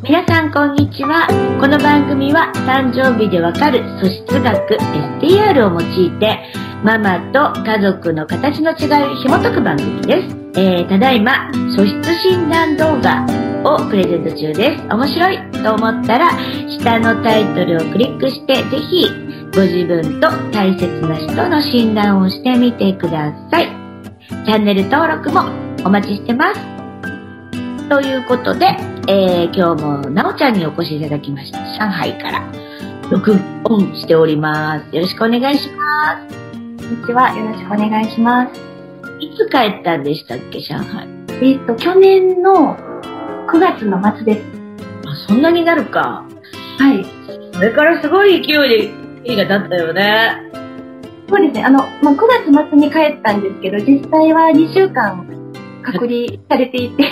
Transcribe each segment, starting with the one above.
皆さんこんにちは。この番組は誕生日でわかる素質学 STR を用いてママと家族の形の違いを紐解く番組です。えー、ただいま素質診断動画をプレゼント中です。面白いと思ったら下のタイトルをクリックしてぜひご自分と大切な人の診断をしてみてください。チャンネル登録もお待ちしてます。ということで、えー、今日もなおちゃんにお越しいただきました。上海から録音しております。よろしくお願いします。こんにちは。よろしくお願いします。いつ帰ったんでしたっけ、上海？えっ、と、去年の9月の末です。あ、そんなになるか。はい。それからすごい勢いで日が経ったよね。そうですね。あの、まあ、9月末に帰ったんですけど、実際は2週間隔離されていて、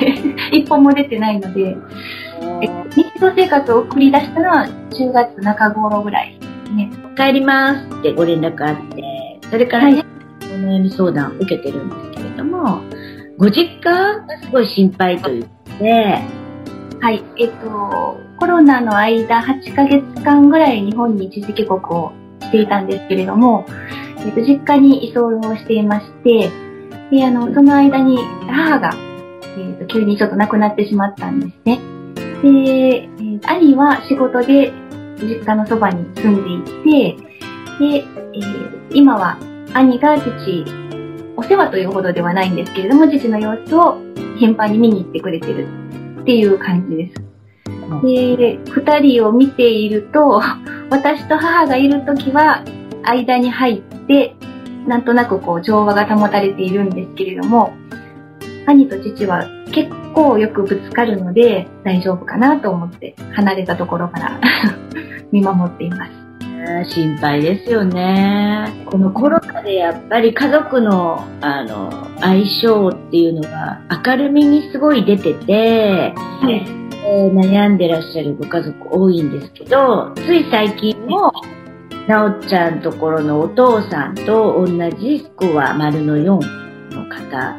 一本も出てないので、え日常生活を送り出したのは10月中頃ぐらい。ですね。帰ります。ってご連絡あって、それからね、お悩み相談を受けてるんですけれども、ご実家がすごい心配ということで、はい。えっ、と、コロナの間8ヶ月間ぐらい日本に一時帰国をしていたんですけれども、えっ、と、実家に居候をしていまして、で、あの、その間に母が、えっ、と、急にちょっと亡くなってしまったんですね。で、えー兄は仕事で実家のそばに住んでいて、で、えー今は兄が父、お世話というほどではないんですけれども、父の様子を頻繁に見に行ってくれてるっていう感じです。で、二人を見ていると、私と母がいるときは、間に入って、なんとなくこう、調和が保たれているんですけれども、兄と父は結構よくぶつかるので、大丈夫かなと思って、離れたところから 見守っています。ね心配ですよね。このコロナでやっぱり家族の、あの、相性っていうのが明るみにすごい出てて、はい。えー悩んでらっしゃるご家族多いんですけど、つい最近も、なおちゃんところのお父さんと同じスコア丸の4の方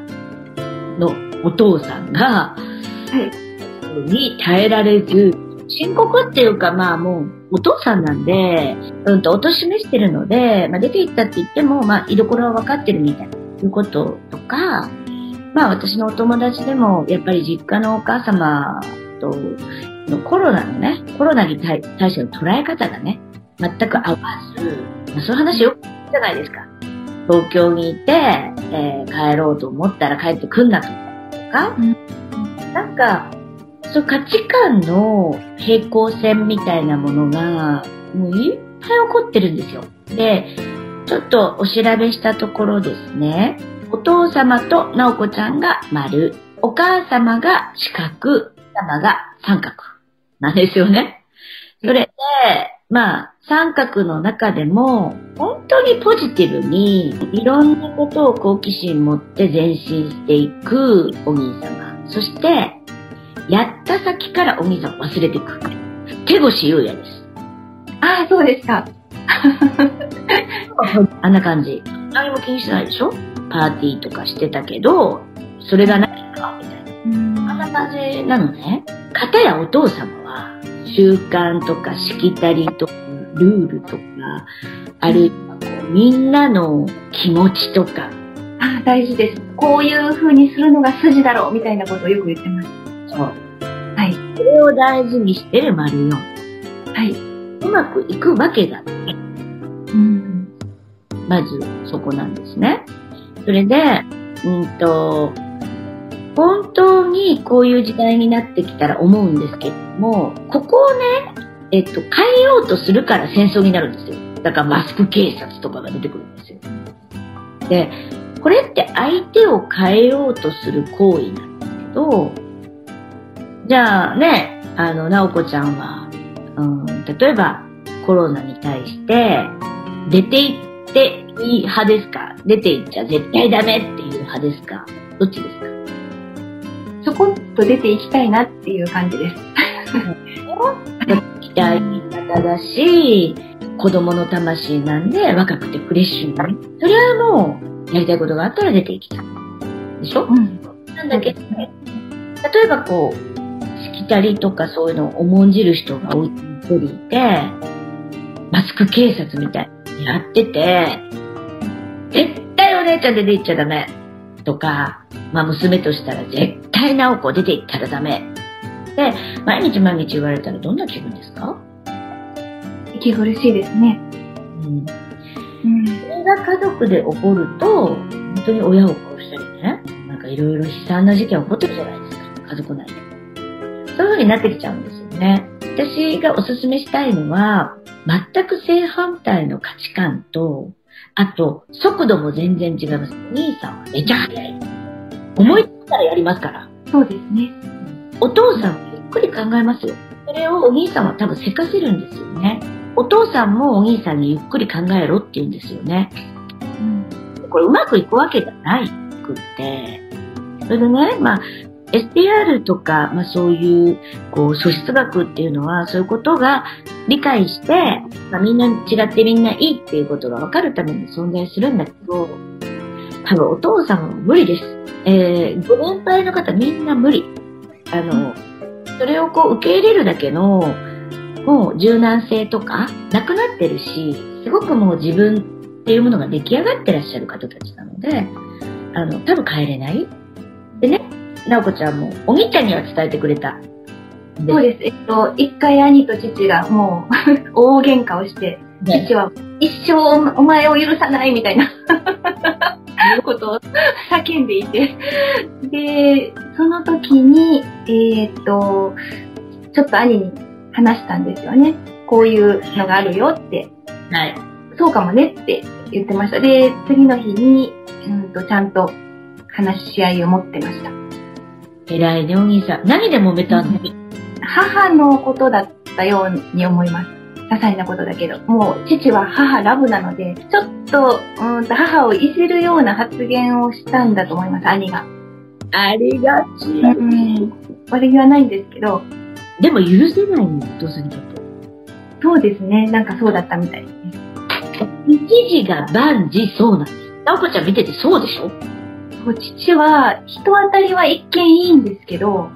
のお父さんが、はい。に耐えられず、深刻っていうかまあもうお父さんなんで、うんとお年めしてるので、まあ出て行ったって言っても、まあ居所は分かってるみたいないうこととか、まあ私のお友達でもやっぱり実家のお母様とのコロナのね、コロナに対対しての捉え方がね、全く合わず、まあ、そういう話よく聞くじゃないですか。東京にいて、えー帰ろうと思ったら帰ってくんなとか、なんか、そう価値観の平行線みたいなものが、もういっぱい起こってるんですよ。で、ちょっとお調べしたところですね、お父様と直子ちゃんが丸、お母様が四角、様が三角なんですよね。それで、まあ、三角の中でも、本当にポジティブに、いろんなことを好奇心持って前進していくお兄様。そして、やった先からお兄様忘れていく。手越優也です。ああ、そうですか。あんな感じ。何も気にしてないでしょ？パーティーとかしてたけど、それが何かみたいな。うんあんな感じなのね。かたやお父様は、習慣とかしきたりとか、ルールとか、あるいはこうみんなの気持ちとか、ああ、大事です。こういう風にするのが筋だろうみたいなことをよく言ってます。そう。はい。それを大事にしてる丸四。はい。うまくいくわけがない。うん。まずそこなんですね。それで、うんと、本当にこういう時代になってきたら思うんですけれども、ここをね、えっと、変えようとするから戦争になるんですよ。だからマスク警察とかが出てくるんですよ。で、これって相手を変えようとする行為なんですけど、じゃあね、あの、なおこちゃんは、うん、例えばコロナに対して、出て行っていい派ですか？出て行っちゃ絶対ダメっていう派ですか？どっちですか？ちょこっと出ていきたいなっていう感じです。期待方だし、子供の魂なんで若くてフレッシュに。それはもう、やりたいことがあったら出ていきたい。でしょ？うん。なんだけど、例えばこう、しきたりとかそういうのを重んじる人が多い一人いて、マスク警察みたいにやってて、絶対お姉ちゃん出て行っちゃダメ。とか、まあ娘としたら絶対直子出て行ったらダメ。で、毎日毎日言われたらどんな気分ですか？息苦しいですね。うん。それが家族で起こると、本当に親を殺したりね、なんかいろいろ悲惨な事件起こってるじゃないですか。家族内で。そういう風になってきちゃうんですよね。私がおすすめしたいのは、全く正反対の価値観と、あと、速度も全然違います。お兄さんはめちゃ速い。思いついたらやりますから。そうですね。お父さんくり考えますよ。それをお兄さんは多分せかせるんですよね。お父さんもお兄さんにゆっくり考えろって言うんですよね。うん。これうまくいくわけじゃないくって。それでね、まあ、SDR とか、まあそういう、こう、素質学っていうのは、そういうことが理解して、まあみんな違ってみんないいっていうことが分かるために存在するんだけど、多分お父様は無理です。えー、ご年配の方みんな無理。あの、それをこう受け入れるだけの、もう柔軟性とかなくなってるし、すごくもう自分っていうものが出来上がってらっしゃる方たちなので、あの、多分帰れない。でね、なおこちゃんも、お兄ちゃんには伝えてくれた。そうです。えっと、一回兄と父がもう 大喧嘩をして、ね父は一生お前を許さないみたいな ことを 叫んでいて。で、その時に、えーっと、ちょっと兄に話したんですよね。こういうのがあるよって、はい。そうかもねって言ってました。で、次の日に、うんと、ちゃんと話し合いを持ってました。偉いね、お兄さん。何で揉めたの、母のことだったように思います。些細なことだけど。もう、父は母ラブなので、ちょっと、うーんと、母をいじるような発言をしたんだと思います、兄が。ありがち。うん。悪気はないんですけど、でも許せないんだよ、お父さんにと。そうですね。なんかそうだったみたいです。一時が万事そうなんです。なおこちゃん見ててそうでしょ？そう父は、人当たりは一見いいんですけど、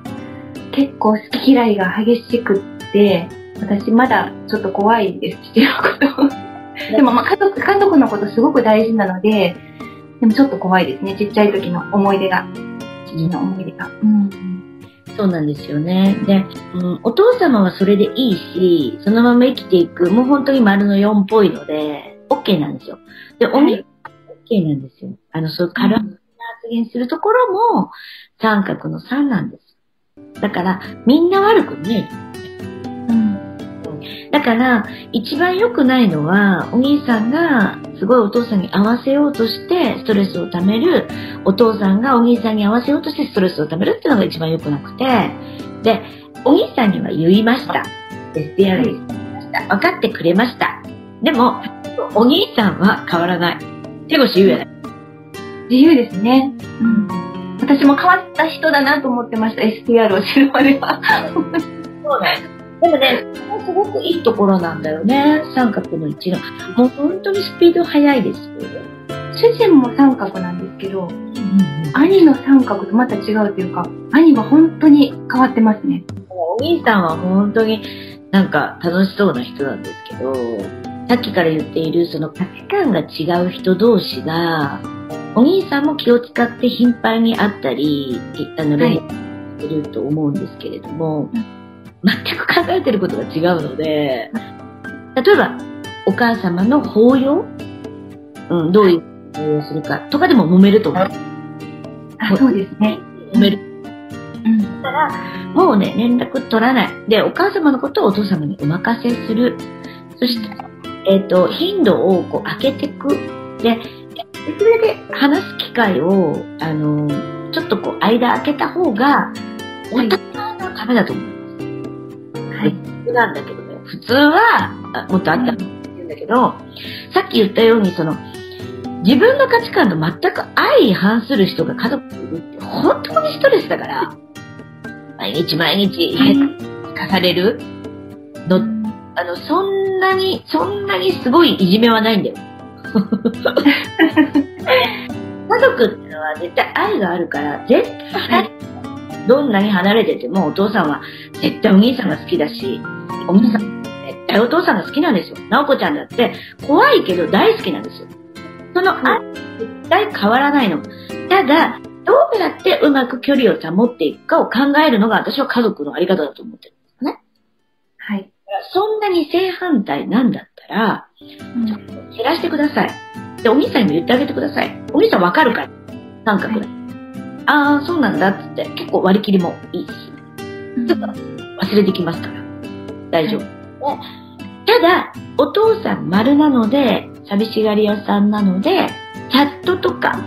結構好き嫌いが激しくって、私まだちょっと怖いです、父のこと。でもまあ家族、家族のことすごく大事なので、でもちょっと怖いですね、ちっちゃい時の思い出が。父の思い出が。うん。そうなんですよね。で、うん、お父様はそれでいいし、そのまま生きていく、もう本当に丸の4っぽいので、OK なんですよ。で、おみ、OK なんですよ。あの、そう軽い発言するところも、三角の3なんです。だから、みんな悪くねうん。だから、一番良くないのは、お兄さんが、すごいお父さんに合わせようとして、ストレスを溜める、お父さんがお兄さんに合わせようとして、ストレスを溜めるっていうのが一番良くなくて、で、お兄さんには言いました。SDR た。分かってくれました。でも、お兄さんは変わらない。手越言うやない。自由ですね。うん。私も変わった人だなと思ってました、STR を知るまでは。そうでもね、そこすごくいいところなんだよね。三角の一の。もう本当にスピード速いですよ。主人も三角なんですけど、兄の三角とまた違うというか、兄は本当に変わってますね。お兄さんは本当になんか楽しそうな人なんですけど、さっきから言っているその価値観が違う人同士が、お兄さんも気を使って頻繁に会ったり、あの、連絡してると思うんですけれども、うん全く考えてることが違うので、例えば、お母様の抱擁？うん、どういう抱擁をするかとかでも揉めると思う。あ、そうですね。揉めるうん。から、もうね、連絡取らない。で、お母様のことをお父様にお任せする。そして、えっ、と、頻度をこう開けていく。で、できるだけ話す機会を、あの、ちょっとこう、間開けた方が、お互いのためだと思います。はい。普段だけどね、普通は、あもっとあったらいいんだけど、さっき言ったように、その、自分の価値観と全く相反する人が家族にいるって本当にストレスだから、毎日毎日聞かされるの、あの、そんなに、そんなにすごいいじめはないんだよ。家族っていうのは絶対愛があるから、絶対話どんなに離れててもお父さんは絶対お兄さんが好きだし、お兄さん絶対お父さんが好きなんですよ。直子ちゃんだって怖いけど大好きなんですよ。その愛、絶対変わらないの。ただ、どうやってうまく距離を保っていくかを考えるのが私は家族のあり方だと思ってるんですね。はい。そんなに正反対なんだったら、ちょっと減らしてください。で、お兄さんにも言ってあげてください。お兄さんわかるから。感覚で。ああ、そうなんだっつって、結構割り切りもいいし。ちょっと忘れてきますから。大丈夫。はい、ただ、お父さん丸なので、寂しがり屋さんなので、チャットとか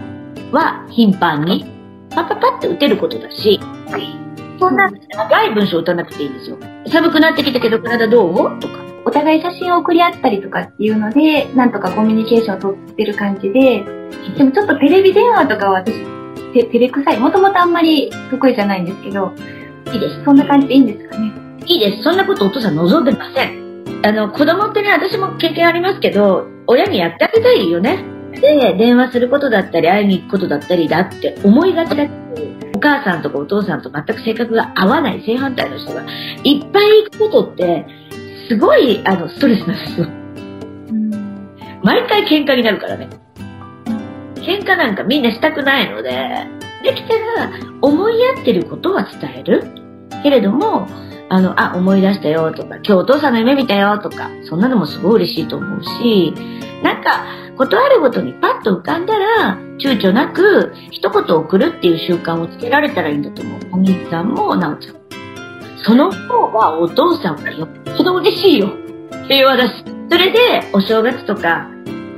は頻繁にパパパって打てることだし、そんな長い文章打たなくていいんですよ。寒くなってきたけど体どう？とか。お互い写真を送り合ったりとかっていうので、なんとかコミュニケーションを取ってる感じで、でもちょっとテレビ電話とかは私、て照れくさい。もともとあんまり得意じゃないんですけど、いいです。そんな感じでいいんですかね。いいです。そんなことお父さん望んでません。あの、子供ってね、私も経験ありますけど、親にやってあげたいよね。で、電話することだったり、会いに行くことだったりだって思いがちだお母さんとかお父さんと全く性格が合わない正反対の人がいっぱい行くことって、すごい、あの、ストレスなんですよ。毎回喧嘩になるからね。喧嘩なんかみんなしたくないので、できたら思い合ってることは伝える。けれども、あの、あ、思い出したよとか、今日お父さんの夢見たよとか、そんなのもすごい嬉しいと思うし、なんか、断るごとにパッと浮かんだら、躊躇なく一言送るっていう習慣をつけられたらいいんだと思う。お兄さんも、なおちゃん。その方がお父さんはよっぽど嬉しいよ。平和だし。それで、お正月とか、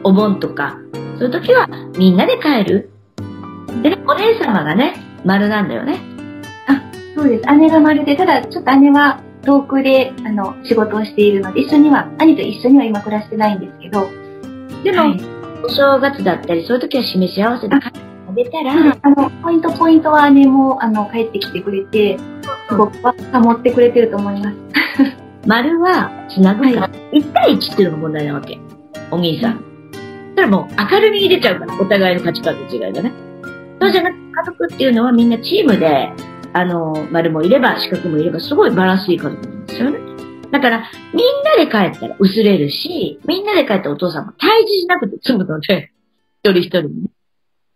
お盆とか、そういう時はみんなで帰る。でね、お姉様がね、丸なんだよね。あ、そうです。姉が丸で、ただちょっと姉は遠くで、あの、仕事をしているので、一緒には、兄と一緒には今暮らしてないんですけど、でも、はい、お正月だったり、そういう時は示し合わせで食べたら、あの、ポイントポイントは姉も、あの、帰ってきてくれて、すごく保ってくれてると思います。丸は、つなぐから、はい、1対1っていうのが問題なわけ。お兄さん。それもう明るみに出ちゃうから、お互いの価値観の違いがね。そうじゃなくて、家族っていうのはみんなチームで、あの、丸もいれば、四角もいれば、すごいバランスいい家族なんですよね。だから、みんなで帰ったら薄れるし、みんなで帰ったお父さんも退治しなくて済むので、一人一人にね。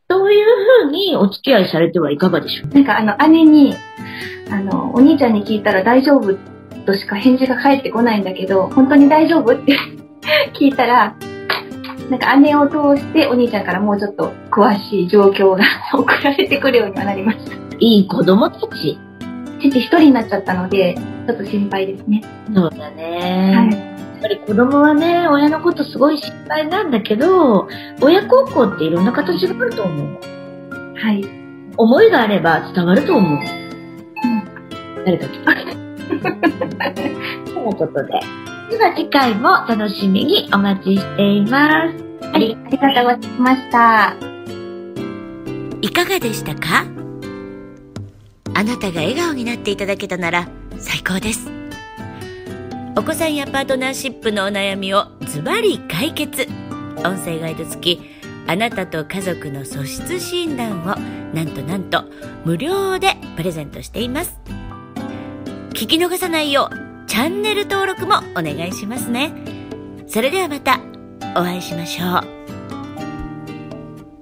そういうふうにお付き合いされてはいかがでしょう？なんかあの、姉に、あの、お兄ちゃんに聞いたら大丈夫としか返事が返ってこないんだけど、本当に大丈夫って 聞いたら、なんか姉を通してお兄ちゃんからもうちょっと詳しい状況が 送られてくるようにはなりました。いい子供たち。父一人になっちゃったので、ちょっと心配ですね。そうだね。はい。やっぱり子供はね、親のことすごい心配なんだけど、親孝行っていろんな形があると思う。はい。思いがあれば伝わると思う。うん。誰か聞いて。ということで。では次回も楽しみにお待ちしています。ありがとうございました。いかがでしたか？あなたが笑顔になっていただけたなら最高です。お子さんやパートナーシップのお悩みをズバリ解決。音声ガイド付き、あなたと家族の素質診断をなんとなんと無料でプレゼントしています。聞き逃さないようチャンネル登録もお願いしますね。それではまたお会いしましょう。